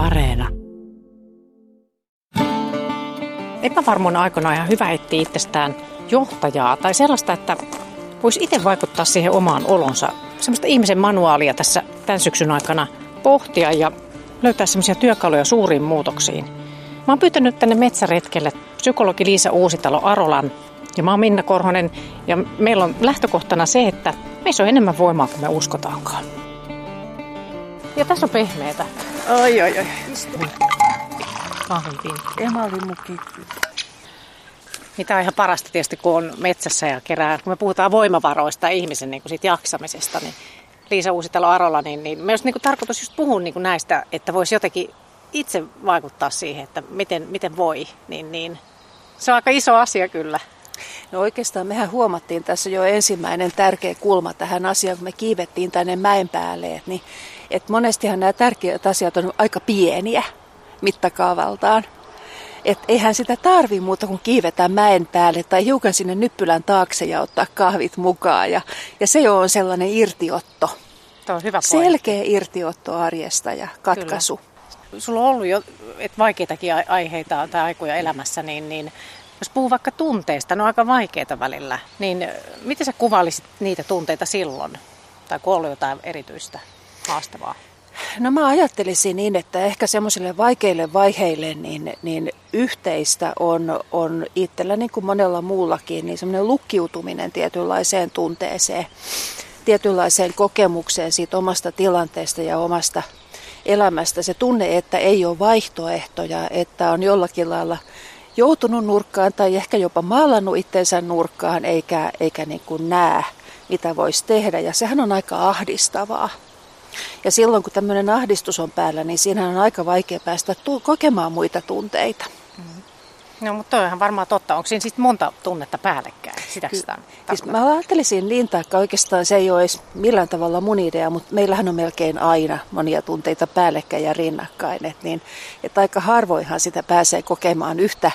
Areena. Epävarmuina aikoina on ihan hyvä etsiä itsestään johtajaa tai sellaista, että voisi itse vaikuttaa siihen omaan olonsa. Semmoista ihmisen manuaalia tässä tämän syksyn aikana pohtia ja löytää semmoisia työkaluja suuriin muutoksiin. Mä oon pyytänyt tänne metsäretkelle psykologi Liisa Uusitalo Arolan ja mä oon Minna Korhonen ja meillä on lähtökohtana se, että meissä on enemmän voimaa kuin me uskotaankaan. Ja tässä on pehmeitä. Oi, oi, oi. Kahvinpintti. Emalimukki. Mitä on ihan parasta tietysti, kun on metsässä ja kerää, kun me puhutaan voimavaroista ja ihmisen niin kuin siitä jaksamisesta, niin Liisa Uusitalo Arola, niin, niin myös niin kuin tarkoitus just puhua niin kuin näistä, että voisi jotenkin itse vaikuttaa siihen, että miten, miten voi, niin, niin se on aika iso asia kyllä. No oikeastaan mehän huomattiin tässä jo ensimmäinen tärkeä kulma tähän asiaan, kun me kiivettiin tänne mäen päälle, että, niin, että monestihan nämä tärkeät asiat on aika pieniä mittakaavaltaan. Että eihän sitä tarvi muuta kuin kiivetään mäen päälle tai hiukan sinne nyppylän taakse ja ottaa kahvit mukaan. Ja, ja se on sellainen irtiotto. Tämä on hyvä Selkeä irtiotto arjesta ja katkaisu. Kyllä. Sulla on ollut jo et vaikeitakin aiheita tai aikoja elämässä, niin, niin jos puhuu vaikka tunteista, ne on aika vaikeita välillä, niin miten sä kuvailisit niitä tunteita silloin? Tai kun ollut jotain erityistä haastavaa? No mä ajattelisin niin, että ehkä semmoisille vaikeille vaiheille niin, niin yhteistä on, on itsellä niin kuin monella muullakin niin semmoinen lukkiutuminen tietynlaiseen tunteeseen, tietynlaiseen kokemukseen siitä omasta tilanteesta ja omasta elämästä. Se tunne, että ei ole vaihtoehtoja, että on jollakin lailla joutunut nurkkaan tai ehkä jopa maalannut itsensä nurkkaan eikä, eikä niin kuin näe, mitä voisi tehdä. Ja sehän on aika ahdistavaa. Ja silloin kun tämmöinen ahdistus on päällä, niin siinä on aika vaikea päästä tu- kokemaan muita tunteita. Mm-hmm. No, mutta toi on varmaan totta. Onko siinä sitten monta tunnetta päällekkäin? Sitä Ky- sitä siis mä ajattelisin niin, taakka oikeastaan se ei ole edes millään tavalla mun idea, mutta meillähän on melkein aina monia tunteita päällekkäin ja rinnakkain. Et niin, että aika harvoinhan sitä pääsee kokemaan yhtä,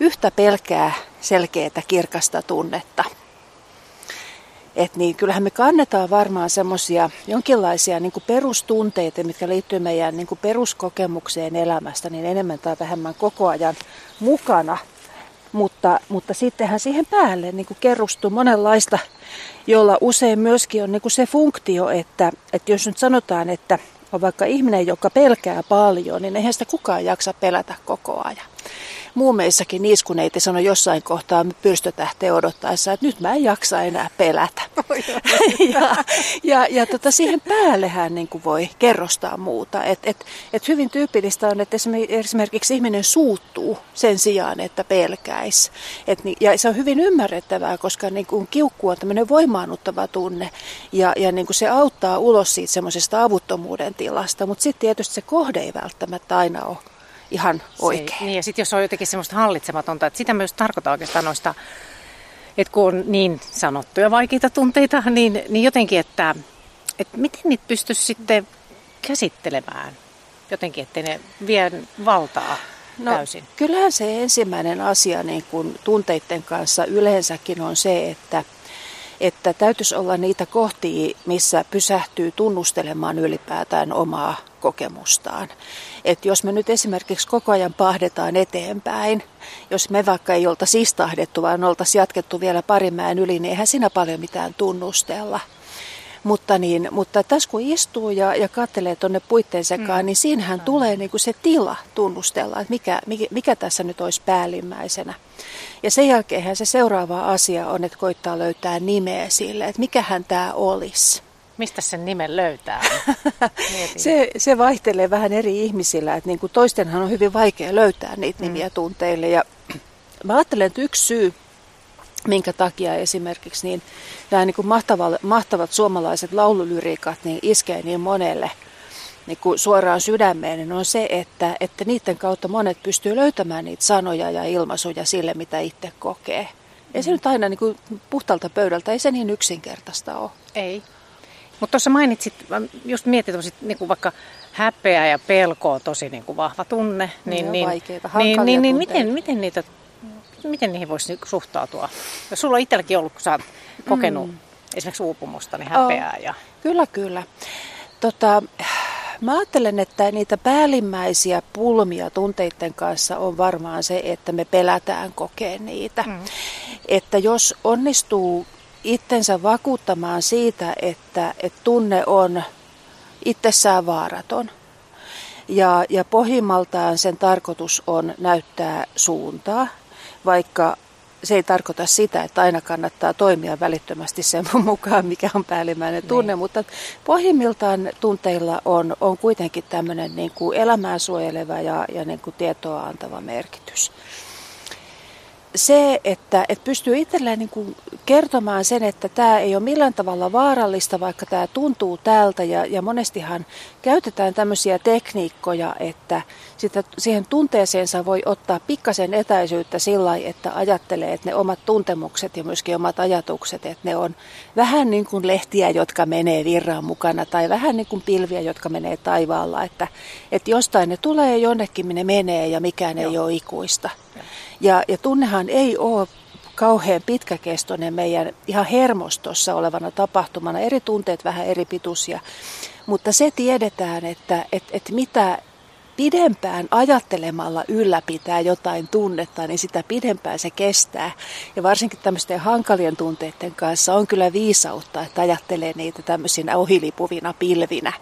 yhtä pelkää, selkeää, kirkasta tunnetta. Et niin, kyllähän me kannetaan varmaan semmoisia jonkinlaisia niin perustunteita, mitkä liittyy meidän niin peruskokemukseen elämästä, niin enemmän tai vähemmän koko ajan mukana. Mutta, mutta sittenhän siihen päälle niin kerrustuu monenlaista, jolla usein myöskin on niin se funktio, että, että jos nyt sanotaan, että on vaikka ihminen, joka pelkää paljon, niin eihän sitä kukaan jaksa pelätä koko ajan muumeissakin niiskuneiti sanoi jossain kohtaa pyrstötähteen odottaessa, että nyt mä en jaksa enää pelätä. ja ja, ja tota, siihen päällehän niin kuin voi kerrostaa muuta. Et, et, et hyvin tyypillistä on, että esimerkiksi ihminen suuttuu sen sijaan, että pelkäisi. Et, ja se on hyvin ymmärrettävää, koska niin kuin kiukku on tämmöinen voimaannuttava tunne ja, ja niin kuin se auttaa ulos siitä semmoisesta avuttomuuden tilasta, mutta sitten tietysti se kohde ei välttämättä aina ole ihan oikein. Se, niin ja sitten jos on jotenkin semmoista hallitsematonta, että sitä myös tarkoittaa oikeastaan noista, että kun on niin sanottuja vaikeita tunteita, niin, niin jotenkin, että, että miten niitä pystyisi sitten käsittelemään jotenkin, ettei ne vie valtaa no, täysin? Kyllähän se ensimmäinen asia niin kuin tunteiden kanssa yleensäkin on se, että että täytyisi olla niitä kohtia, missä pysähtyy tunnustelemaan ylipäätään omaa kokemustaan. Et jos me nyt esimerkiksi koko ajan pahdetaan eteenpäin, jos me vaikka ei olta istahdettu, vaan oltaisiin jatkettu vielä pari mäen yli, niin eihän siinä paljon mitään tunnustella. Mutta, niin, mutta tässä kun istuu ja, ja katselee tuonne puitteen sekaan, mm. niin siinähän mm. tulee niin kuin se tila tunnustella, että mikä, mikä, mikä tässä nyt olisi päällimmäisenä. Ja sen jälkeen se seuraava asia on, että koittaa löytää nimeä sille, että mikähän tämä olisi. Mistä sen nimen löytää? se, se vaihtelee vähän eri ihmisillä. Että niin kuin toistenhan on hyvin vaikea löytää niitä mm. nimiä tunteille. Ja mä ajattelen, että yksi syy, minkä takia esimerkiksi niin nämä niin kuin mahtavat, mahtavat suomalaiset laululyriikat niin iskee niin monelle niin kuin suoraan sydämeen, niin on se, että, että niiden kautta monet pystyy löytämään niitä sanoja ja ilmaisuja sille, mitä itse kokee. Ei se mm. nyt aina niin kuin puhtalta pöydältä, ei se niin yksinkertaista ole. Ei. Mutta tuossa mainitsit, just mietin niin kuin vaikka häpeä ja pelko on tosi niin kuin vahva tunne. Niin, niin, vaikeita, niin, niin, niin miten, miten, niitä, miten niihin voisi suhtautua? Jos sulla on itselläkin ollut, kun sä oot kokenut mm. esimerkiksi uupumusta, niin häpeää. Oh. Ja... Kyllä, kyllä. Tota, mä ajattelen, että niitä päällimmäisiä pulmia tunteiden kanssa on varmaan se, että me pelätään kokea niitä. Mm. Että jos onnistuu itsensä vakuuttamaan siitä, että, että tunne on itsessään vaaraton, ja, ja pohjimmaltaan sen tarkoitus on näyttää suuntaa, vaikka se ei tarkoita sitä, että aina kannattaa toimia välittömästi sen mukaan, mikä on päällimmäinen tunne, niin. mutta pohjimmiltaan tunteilla on, on kuitenkin tämmöinen niin kuin elämää suojeleva ja, ja niin kuin tietoa antava merkitys se, että, että pystyy itselleen niin kuin kertomaan sen, että tämä ei ole millään tavalla vaarallista, vaikka tämä tuntuu täältä. Ja, ja monestihan käytetään tämmöisiä tekniikkoja, että sitä, siihen tunteeseensa voi ottaa pikkasen etäisyyttä sillä että ajattelee, että ne omat tuntemukset ja myöskin omat ajatukset, että ne on vähän niin kuin lehtiä, jotka menee virran mukana tai vähän niin kuin pilviä, jotka menee taivaalla. Että, että jostain ne tulee jonnekin, ne menee ja mikään Joo. ei ole ikuista. Ja, ja tunnehan ei ole kauhean pitkäkestoinen meidän ihan hermostossa olevana tapahtumana. Eri tunteet vähän eri pituisia. Mutta se tiedetään, että, että, että mitä pidempään ajattelemalla ylläpitää jotain tunnetta, niin sitä pidempään se kestää. Ja varsinkin tämmöisten hankalien tunteiden kanssa on kyllä viisautta, että ajattelee niitä tämmöisinä ohilipuvina pilvinä.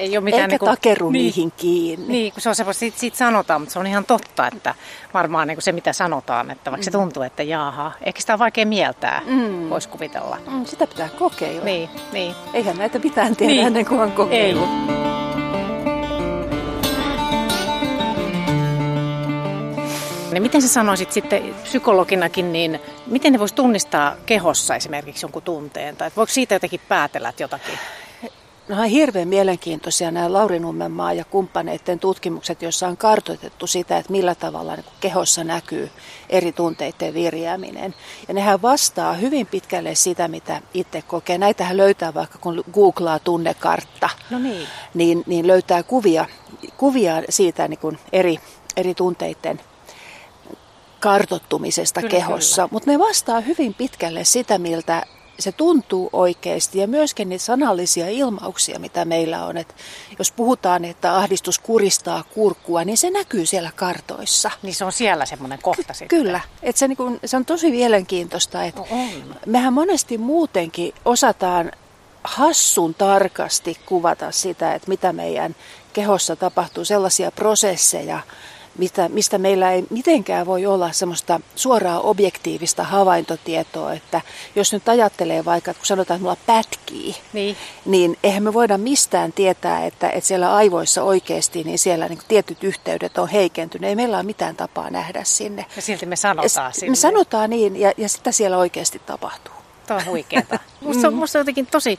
Ei ole mitään Eikä niin kuin, takeru niin, niihin kiinni. Niin, kun se on semmoista, siitä, siitä sanotaan, mutta se on ihan totta, että varmaan niin kuin se mitä sanotaan, että vaikka mm. se tuntuu, että jaaha, ehkä sitä on vaikea mieltää, mm. voisi kuvitella. Mm, sitä pitää kokeilla. Niin, niin. Eihän näitä mitään tiedä niin. ennen kuin on kokeillut. Ei. Niin miten sä sanoisit sitten psykologinakin, niin miten ne voisi tunnistaa kehossa esimerkiksi jonkun tunteen? Tai voiko siitä jotenkin päätellä jotakin? No on hirveän mielenkiintoisia nämä Lauri Nummenmaa ja kumppaneiden tutkimukset, joissa on kartoitettu sitä, että millä tavalla niin kehossa näkyy eri tunteiden virjääminen. Ja nehän vastaa hyvin pitkälle sitä, mitä itse kokee. Näitähän löytää vaikka kun googlaa tunnekartta, no niin. Niin, niin löytää kuvia, kuvia siitä niin kuin eri, eri tunteiden kartottumisesta kyllä, kehossa, mutta ne vastaa hyvin pitkälle sitä, miltä se tuntuu oikeasti ja myöskin niitä sanallisia ilmauksia, mitä meillä on. Että jos puhutaan, että ahdistus kuristaa kurkkua, niin se näkyy siellä kartoissa. Niin se on siellä semmoinen kohta sitten. Kyllä. Että se, niin kun, se on tosi mielenkiintoista. Että no mehän monesti muutenkin osataan hassun tarkasti kuvata sitä, että mitä meidän kehossa tapahtuu, sellaisia prosesseja, mistä, mistä meillä ei mitenkään voi olla semmoista suoraa objektiivista havaintotietoa, että jos nyt ajattelee vaikka, kun sanotaan, että mulla pätkii, niin, niin eihän me voida mistään tietää, että, että siellä aivoissa oikeasti, niin siellä niin tietyt yhteydet on heikentyneet. Ei meillä ole mitään tapaa nähdä sinne. Ja silti me sanotaan sinne. Me sanotaan niin, ja, ja sitä siellä oikeasti tapahtuu. Tuo on huikeeta. musta, musta on jotenkin tosi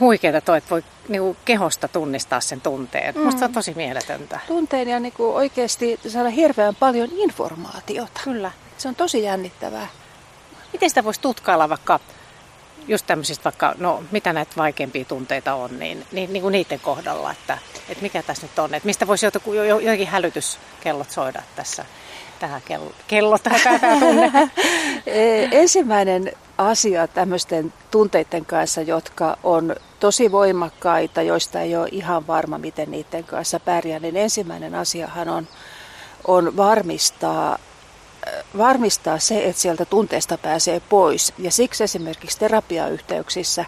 huikeeta toi, että voi niinku kehosta tunnistaa sen tunteen. Mm. Musta se on tosi mieletöntä. Tunteen ja niinku oikeasti saada hirveän paljon informaatiota. Kyllä. Se on tosi jännittävää. Miten sitä voisi tutkailla vaikka just tämmöisistä vaikka, no mitä näitä vaikeampia tunteita on, niin, niin, niin kuin niiden kohdalla, että, että mikä tässä nyt on, että mistä voisi jotenkin hälytyskellot soida tässä tähän kello, kello tai tämä tunne? E, ensimmäinen asia tämmöisten tunteiden kanssa, jotka on tosi voimakkaita, joista ei ole ihan varma, miten niiden kanssa pärjää, niin ensimmäinen asiahan on, on varmistaa, varmistaa se, että sieltä tunteesta pääsee pois. Ja siksi esimerkiksi terapiayhteyksissä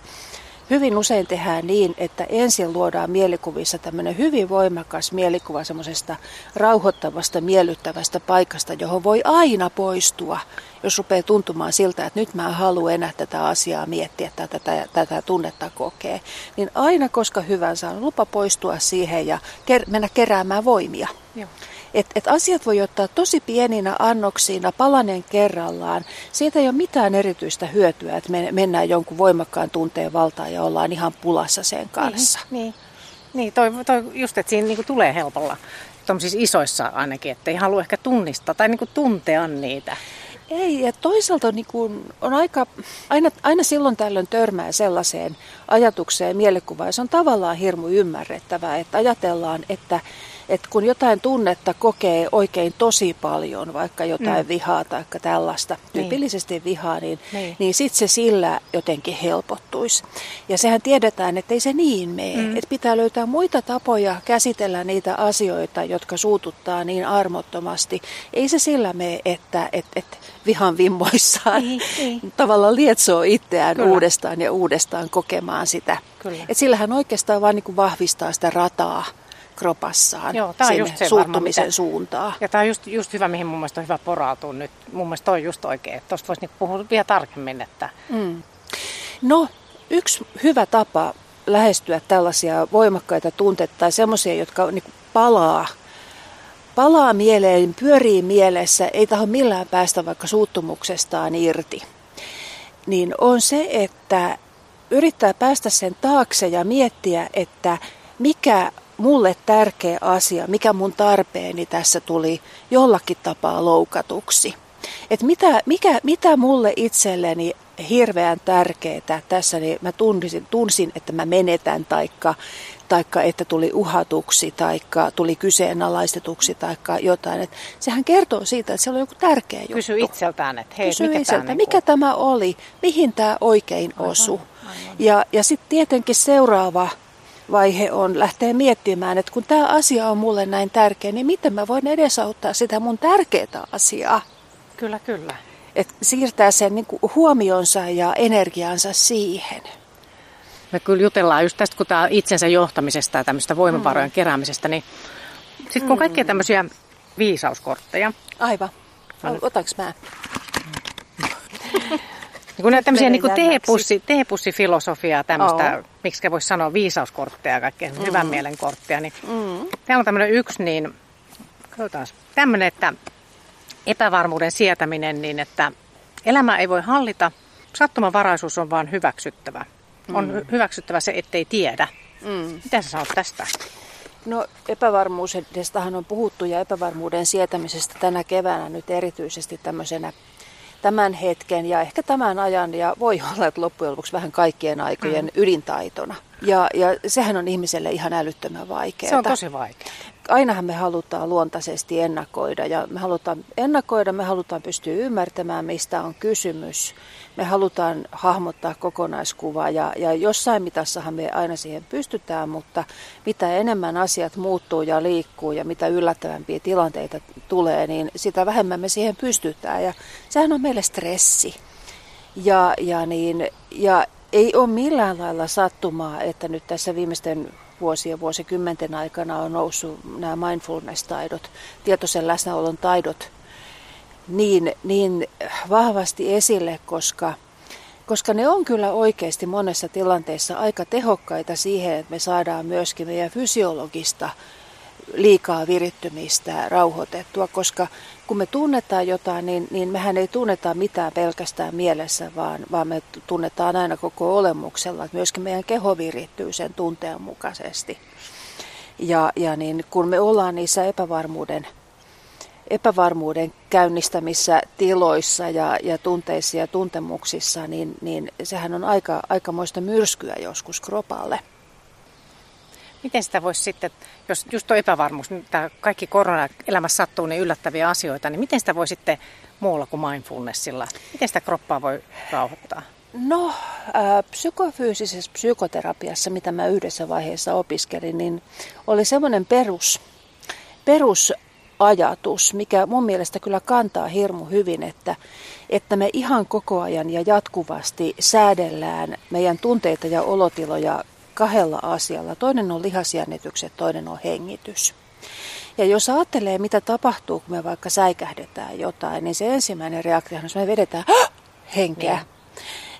hyvin usein tehdään niin, että ensin luodaan mielikuvissa tämmöinen hyvin voimakas mielikuva semmoisesta rauhoittavasta, miellyttävästä paikasta, johon voi aina poistua, jos rupeaa tuntumaan siltä, että nyt mä haluan enää tätä asiaa miettiä, että tätä, tätä tunnetta kokee. Niin aina koska hyvänsä on lupa poistua siihen ja ker- mennä keräämään voimia. Joo. Et, et asiat voi ottaa tosi pieninä annoksina, palanen kerrallaan. Siitä ei ole mitään erityistä hyötyä, että me mennään jonkun voimakkaan tunteen valtaan ja ollaan ihan pulassa sen kanssa. Niin, niin. niin toi, toi just, että siinä niinku tulee helpolla tuollaisissa isoissa ainakin, että ei halua ehkä tunnistaa tai niinku tuntea niitä. Ei, ja toisaalta niin kuin on aika, aina, aina silloin tällöin törmää sellaiseen ajatukseen, mielikuvaan, se on tavallaan hirmu ymmärrettävää, että ajatellaan, että että kun jotain tunnetta kokee oikein tosi paljon, vaikka jotain mm. vihaa tai tällaista, niin. tyypillisesti vihaa, niin, niin. niin sitten se sillä jotenkin helpottuisi. Ja sehän tiedetään, että ei se niin mene. Mm. Että pitää löytää muita tapoja käsitellä niitä asioita, jotka suututtaa niin armottomasti. Ei se sillä mene, että et, et vihan vimmoissaan ei, ei. tavallaan lietsoo itseään Kyllä. uudestaan ja uudestaan kokemaan sitä. Kyllä. Et sillähän oikeastaan vaan niin vahvistaa sitä rataa kropassaan Joo, tämä on just se suuttumisen varma, suuntaan. Ja tämä on just, just hyvä, mihin mun mielestä on hyvä porautua nyt. Mun mielestä on just oikein. Tuosta voisi niinku puhua vielä tarkemmin. Että... Mm. No, yksi hyvä tapa lähestyä tällaisia voimakkaita tunteita tai semmoisia, jotka niin palaa palaa mieleen, pyörii mielessä, ei taho millään päästä vaikka suuttumuksestaan irti, niin on se, että yrittää päästä sen taakse ja miettiä, että mikä mulle tärkeä asia, mikä mun tarpeeni tässä tuli jollakin tapaa loukatuksi. Että mitä, mikä, mitä mulle itselleni hirveän tärkeää tässä, niin mä tunsin, tunsin, että mä menetän taikka, taikka että tuli uhatuksi taikka tuli kyseenalaistetuksi taikka jotain. Et sehän kertoo siitä, että siellä on joku tärkeä juttu. Kysy itseltään, että hei, Kysy mikä, itseltä, tämä, mikä niin tämä oli, mihin tämä oikein osui. Ja, ja sitten tietenkin seuraava vaihe on lähteä miettimään, että kun tämä asia on mulle näin tärkeä, niin miten mä voin edesauttaa sitä mun tärkeää asiaa. Kyllä, kyllä. Et siirtää sen niin kuin huomionsa ja energiansa siihen. Me kyllä jutellaan just tästä, kun tämä itsensä johtamisesta ja tämmöistä voimavarojen mm. keräämisestä, niin sitten kun on kaikkia mm. tämmöisiä viisauskortteja. Aivan. Otaks mä? Niin kun näitä tämmöisiä niin teepussi, teepussifilosofiaa, tämmöistä, oh. miksi voisi sanoa viisauskortteja ja kaikkea mm. hyvän mielen kortteja, niin mm. täällä on tämmöinen yksi, niin katsotaan, tämmöinen, että epävarmuuden sietäminen, niin että elämä ei voi hallita, sattumanvaraisuus on vaan hyväksyttävä. Mm. On hyväksyttävä se, ettei tiedä. Mm. Mitä sä sanot tästä? No epävarmuudestahan on puhuttu ja epävarmuuden sietämisestä tänä keväänä nyt erityisesti tämmöisenä tämän hetken ja ehkä tämän ajan ja voi olla, että loppujen lopuksi vähän kaikkien aikojen mm. ydintaitona. Ja, ja sehän on ihmiselle ihan älyttömän vaikeaa. Se on tosi vaikeaa. Ainahan me halutaan luontaisesti ennakoida ja me halutaan ennakoida, me halutaan pystyä ymmärtämään, mistä on kysymys. Me halutaan hahmottaa kokonaiskuvaa ja, ja jossain mitassahan me aina siihen pystytään, mutta mitä enemmän asiat muuttuu ja liikkuu ja mitä yllättävämpiä tilanteita tulee, niin sitä vähemmän me siihen pystytään ja sehän on meille stressi. Ja, ja, niin, ja ei ole millään lailla sattumaa, että nyt tässä viimeisten vuosien, vuosikymmenten aikana on noussut nämä mindfulness-taidot, tietoisen läsnäolon taidot niin, niin vahvasti esille, koska, koska ne on kyllä oikeasti monessa tilanteessa aika tehokkaita siihen, että me saadaan myöskin meidän fysiologista liikaa virittymistä rauhoitettua, koska kun me tunnetaan jotain, niin, niin mehän ei tunneta mitään pelkästään mielessä, vaan, vaan me tunnetaan aina koko olemuksella, että myöskin meidän keho virittyy sen tunteen mukaisesti. Ja, ja niin, kun me ollaan niissä epävarmuuden, epävarmuuden käynnistämissä tiloissa ja, ja tunteissa ja tuntemuksissa, niin, niin sehän on aika, aikamoista myrskyä joskus kropalle. Miten sitä voisi sitten, jos just tuo epävarmuus, niin tämä kaikki korona-elämässä sattuu niin yllättäviä asioita, niin miten sitä voi sitten muulla kuin mindfulnessilla, miten sitä kroppaa voi rauhoittaa? No, äh, psykofyysisessä psykoterapiassa, mitä mä yhdessä vaiheessa opiskelin, niin oli semmoinen perus, perusajatus, mikä mun mielestä kyllä kantaa hirmu hyvin, että, että me ihan koko ajan ja jatkuvasti säädellään meidän tunteita ja olotiloja kahdella asialla. Toinen on lihasjännitykset, toinen on hengitys. Ja jos ajattelee, mitä tapahtuu, kun me vaikka säikähdetään jotain, niin se ensimmäinen reaktio on, että me vedetään henkeä. Niin.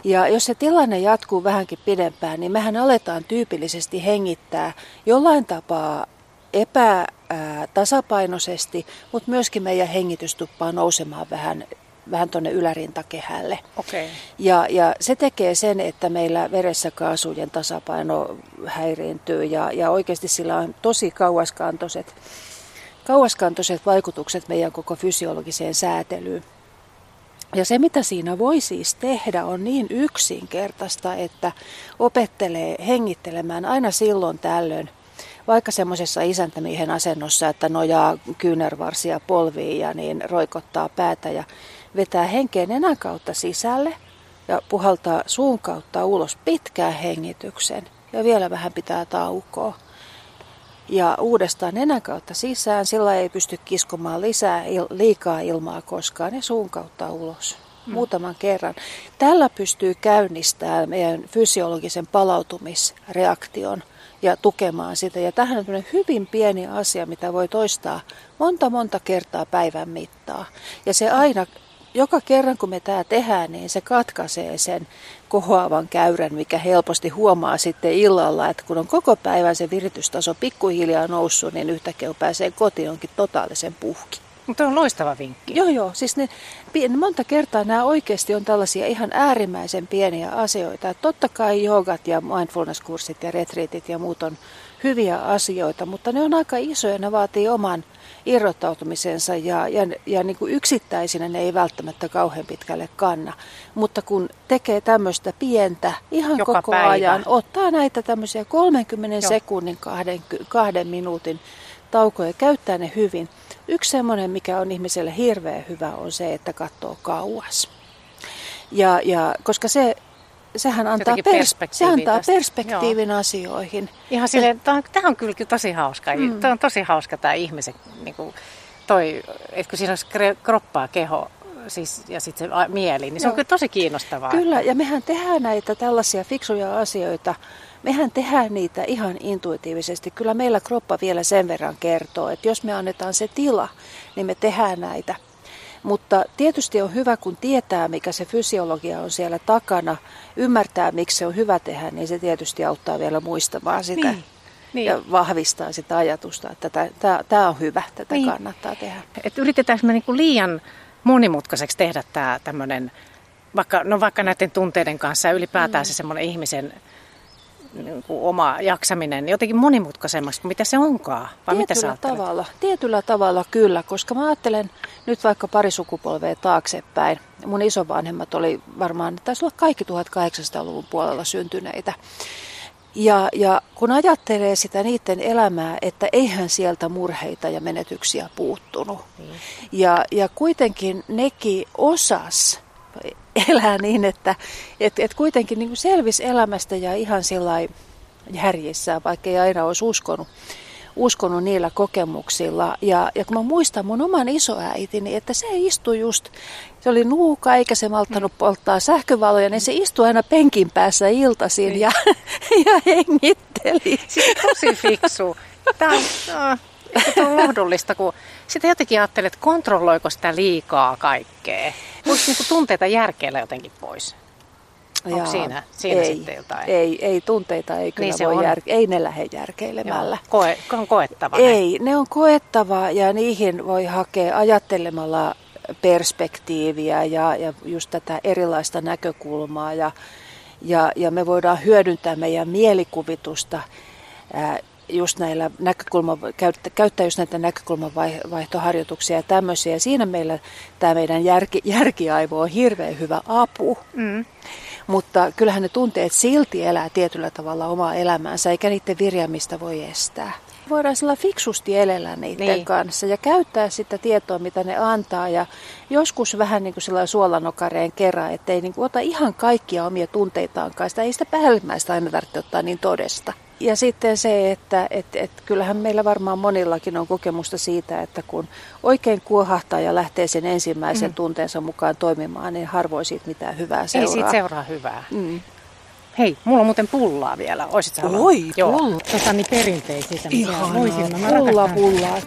Ja jos se tilanne jatkuu vähänkin pidempään, niin mehän aletaan tyypillisesti hengittää jollain tapaa epätasapainoisesti, mutta myöskin meidän hengitys tuppaa nousemaan vähän vähän tuonne ylärintakehälle. Okay. Ja, ja se tekee sen, että meillä veressä kaasujen tasapaino häiriintyy ja, ja oikeasti sillä on tosi kauaskantoiset, kauaskantoiset vaikutukset meidän koko fysiologiseen säätelyyn. Ja se, mitä siinä voi siis tehdä, on niin yksinkertaista, että opettelee hengittelemään aina silloin tällöin vaikka semmoisessa isäntämiehen asennossa, että nojaa kyynärvarsia polviin ja niin roikottaa päätä ja vetää henkeen nenän kautta sisälle ja puhaltaa suun kautta ulos pitkään hengityksen ja vielä vähän pitää taukoa. Ja uudestaan nenän kautta sisään, sillä ei pysty kiskomaan lisää liikaa ilmaa koskaan ja suun kautta ulos mm. muutaman kerran. Tällä pystyy käynnistämään meidän fysiologisen palautumisreaktion ja tukemaan sitä. Ja tähän on hyvin pieni asia, mitä voi toistaa monta monta kertaa päivän mittaa. Ja se aina, joka kerran kun me tämä tehdään, niin se katkaisee sen kohoavan käyrän, mikä helposti huomaa sitten illalla, että kun on koko päivän se viritystaso pikkuhiljaa noussut, niin yhtäkkiä pääsee kotiin onkin totaalisen puhki. Mutta on loistava vinkki. Joo, joo. Siis ne, monta kertaa nämä oikeasti on tällaisia ihan äärimmäisen pieniä asioita. Totta kai joogat ja mindfulness-kurssit ja retriitit ja muut on hyviä asioita, mutta ne on aika isoja. Ne vaatii oman irrottautumisensa ja, ja, ja niin kuin yksittäisinä ne ei välttämättä kauhean pitkälle kanna. Mutta kun tekee tämmöistä pientä ihan Joka koko päivä. ajan, ottaa näitä tämmöisiä 30 Joo. sekunnin kahden, kahden minuutin taukoja ja käyttää ne hyvin. Yksi semmoinen, mikä on ihmiselle hirveän hyvä, on se, että katsoo kauas. Ja, ja koska se, sehän antaa, pers- se antaa perspektiivin Joo. asioihin. Ihan silleen, tämä on, tämä on kyllä tosi hauska. Mm. Tämä on tosi hauska tämä ihmisen, niin kuin toi, että kun siinä olisi kroppaa, keho siis, ja sitten se mieli, niin se Joo. on kyllä tosi kiinnostavaa. Kyllä, ja mehän tehdään näitä tällaisia fiksuja asioita mehän tehdään niitä ihan intuitiivisesti. Kyllä meillä kroppa vielä sen verran kertoo, että jos me annetaan se tila, niin me tehdään näitä. Mutta tietysti on hyvä, kun tietää, mikä se fysiologia on siellä takana, ymmärtää, miksi se on hyvä tehdä, niin se tietysti auttaa vielä muistamaan sitä. Niin. Niin. ja vahvistaa sitä ajatusta, että tämä on hyvä, tätä niin. kannattaa tehdä. Et yritetäänkö me niinku liian monimutkaiseksi tehdä tämä tämmöinen, vaikka, no vaikka näiden tunteiden kanssa ja ylipäätään mm. se semmoinen ihmisen niin kuin oma jaksaminen jotenkin monimutkaisemmaksi kuin mitä se onkaan? Vai tietyllä mitä tavalla, tietyllä tavalla kyllä, koska mä ajattelen nyt vaikka pari sukupolvea taaksepäin. Mun isovanhemmat oli varmaan, taisi olla kaikki 1800-luvun puolella syntyneitä. Ja, ja kun ajattelee sitä niiden elämää, että eihän sieltä murheita ja menetyksiä puuttunut. Mm. Ja, ja kuitenkin nekin osas elää niin, että et, et kuitenkin niin selvisi elämästä ja ihan sillä järjissä, vaikka ei aina olisi uskonut, uskonut niillä kokemuksilla. Ja, ja kun mä muistan mun oman isoäitini, että se istui just, se oli nuuka eikä se malttanut polttaa sähkövaloja, niin se istui aina penkin päässä iltaisin niin. ja, ja hengitteli. Siis tosi fiksu. Tämä on, Tämä on lohdullista, kun sitä jotenkin ajattelet, että kontrolloiko sitä liikaa kaikkea. Voisi niinku tunteita järkeillä jotenkin pois. Onko Jaa, siinä, siinä ei, sitten jotain? Ei, ei tunteita ei kyllä niin voi jär, ei ne lähde järkeilemällä. Joo, koe, on koettava. Ei, ne. ne on koettava ja niihin voi hakea ajattelemalla perspektiiviä ja, ja just tätä erilaista näkökulmaa ja, ja, ja me voidaan hyödyntää meidän mielikuvitusta ää, just näillä näkökulma, käyttää just näitä näkökulmavaihtoharjoituksia ja tämmöisiä. Ja siinä meillä tämä meidän järki, järkiaivo on hirveän hyvä apu. Mm. Mutta kyllähän ne tunteet silti elää tietyllä tavalla omaa elämäänsä, eikä niiden virjaamista voi estää. Voidaan sillä fiksusti elellä niiden niin. kanssa ja käyttää sitä tietoa, mitä ne antaa. Ja joskus vähän niin kuin sillä suolanokareen kerran, ettei niin kuin ota ihan kaikkia omia tunteitaan kanssa. Ei sitä päällimmäistä aina tarvitse ottaa niin todesta. Ja sitten se, että et, et, kyllähän meillä varmaan monillakin on kokemusta siitä, että kun oikein kuohahtaa ja lähtee sen ensimmäisen mm. tunteensa mukaan toimimaan, niin harvoin siitä mitään hyvää seuraa. Ei siitä seuraa hyvää. Mm. Hei, mulla on muuten pullaa vielä. Oisit sä Oi, pulla. Tota niin perinteisiä. Ihanaa, pulla, pullaa.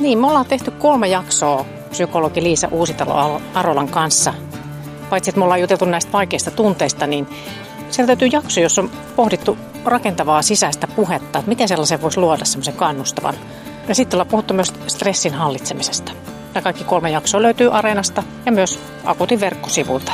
Niin, me ollaan tehty kolme jaksoa psykologi Liisa Uusitalo Arolan kanssa. Paitsi, että me ollaan juteltu näistä vaikeista tunteista, niin Sieltä löytyy jakso, jossa on pohdittu rakentavaa sisäistä puhetta, että miten sellaisen voisi luoda semmoisen kannustavan. Ja sitten ollaan puhuttu myös stressin hallitsemisesta. Nämä kaikki kolme jaksoa löytyy Areenasta ja myös Akutin verkkosivulta.